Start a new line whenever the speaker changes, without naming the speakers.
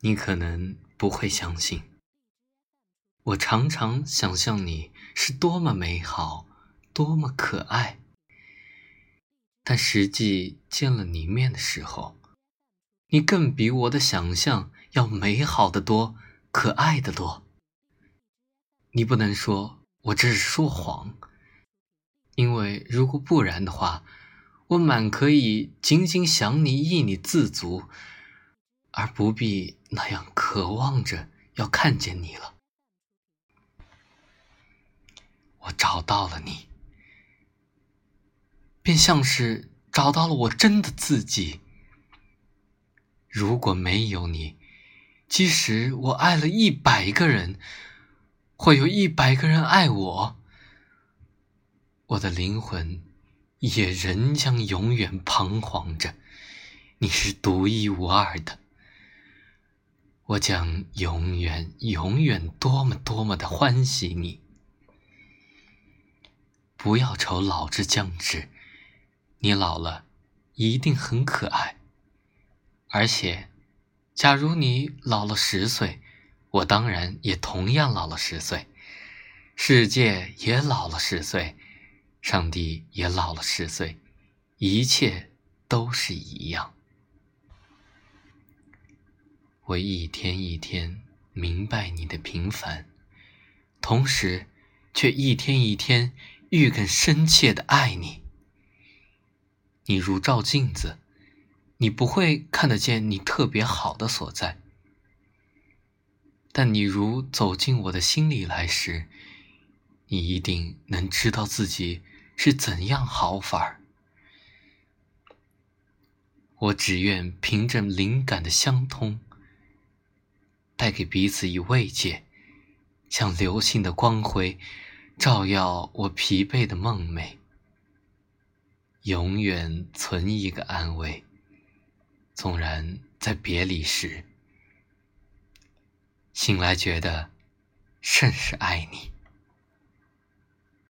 你可能不会相信，我常常想象你是多么美好，多么可爱。但实际见了你面的时候，你更比我的想象要美好的多，可爱的多。你不能说我这是说谎，因为如果不然的话，我满可以仅仅想你，意你自足，而不必那样渴望着要看见你了。我找到了你。便像是找到了我真的自己。如果没有你，即使我爱了一百个人，会有一百个人爱我，我的灵魂也仍将永远彷徨着。你是独一无二的，我将永远、永远多么多么的欢喜你。不要愁老之将至。你老了，一定很可爱。而且，假如你老了十岁，我当然也同样老了十岁，世界也老了十岁，上帝也老了十岁，一切都是一样。我一天一天明白你的平凡，同时，却一天一天愈更深切的爱你。你如照镜子，你不会看得见你特别好的所在，但你如走进我的心里来时，你一定能知道自己是怎样好法儿。我只愿凭着灵感的相通，带给彼此以慰藉，像流星的光辉，照耀我疲惫的梦寐。永远存一个安慰，纵然在别离时，醒来觉得甚是爱你。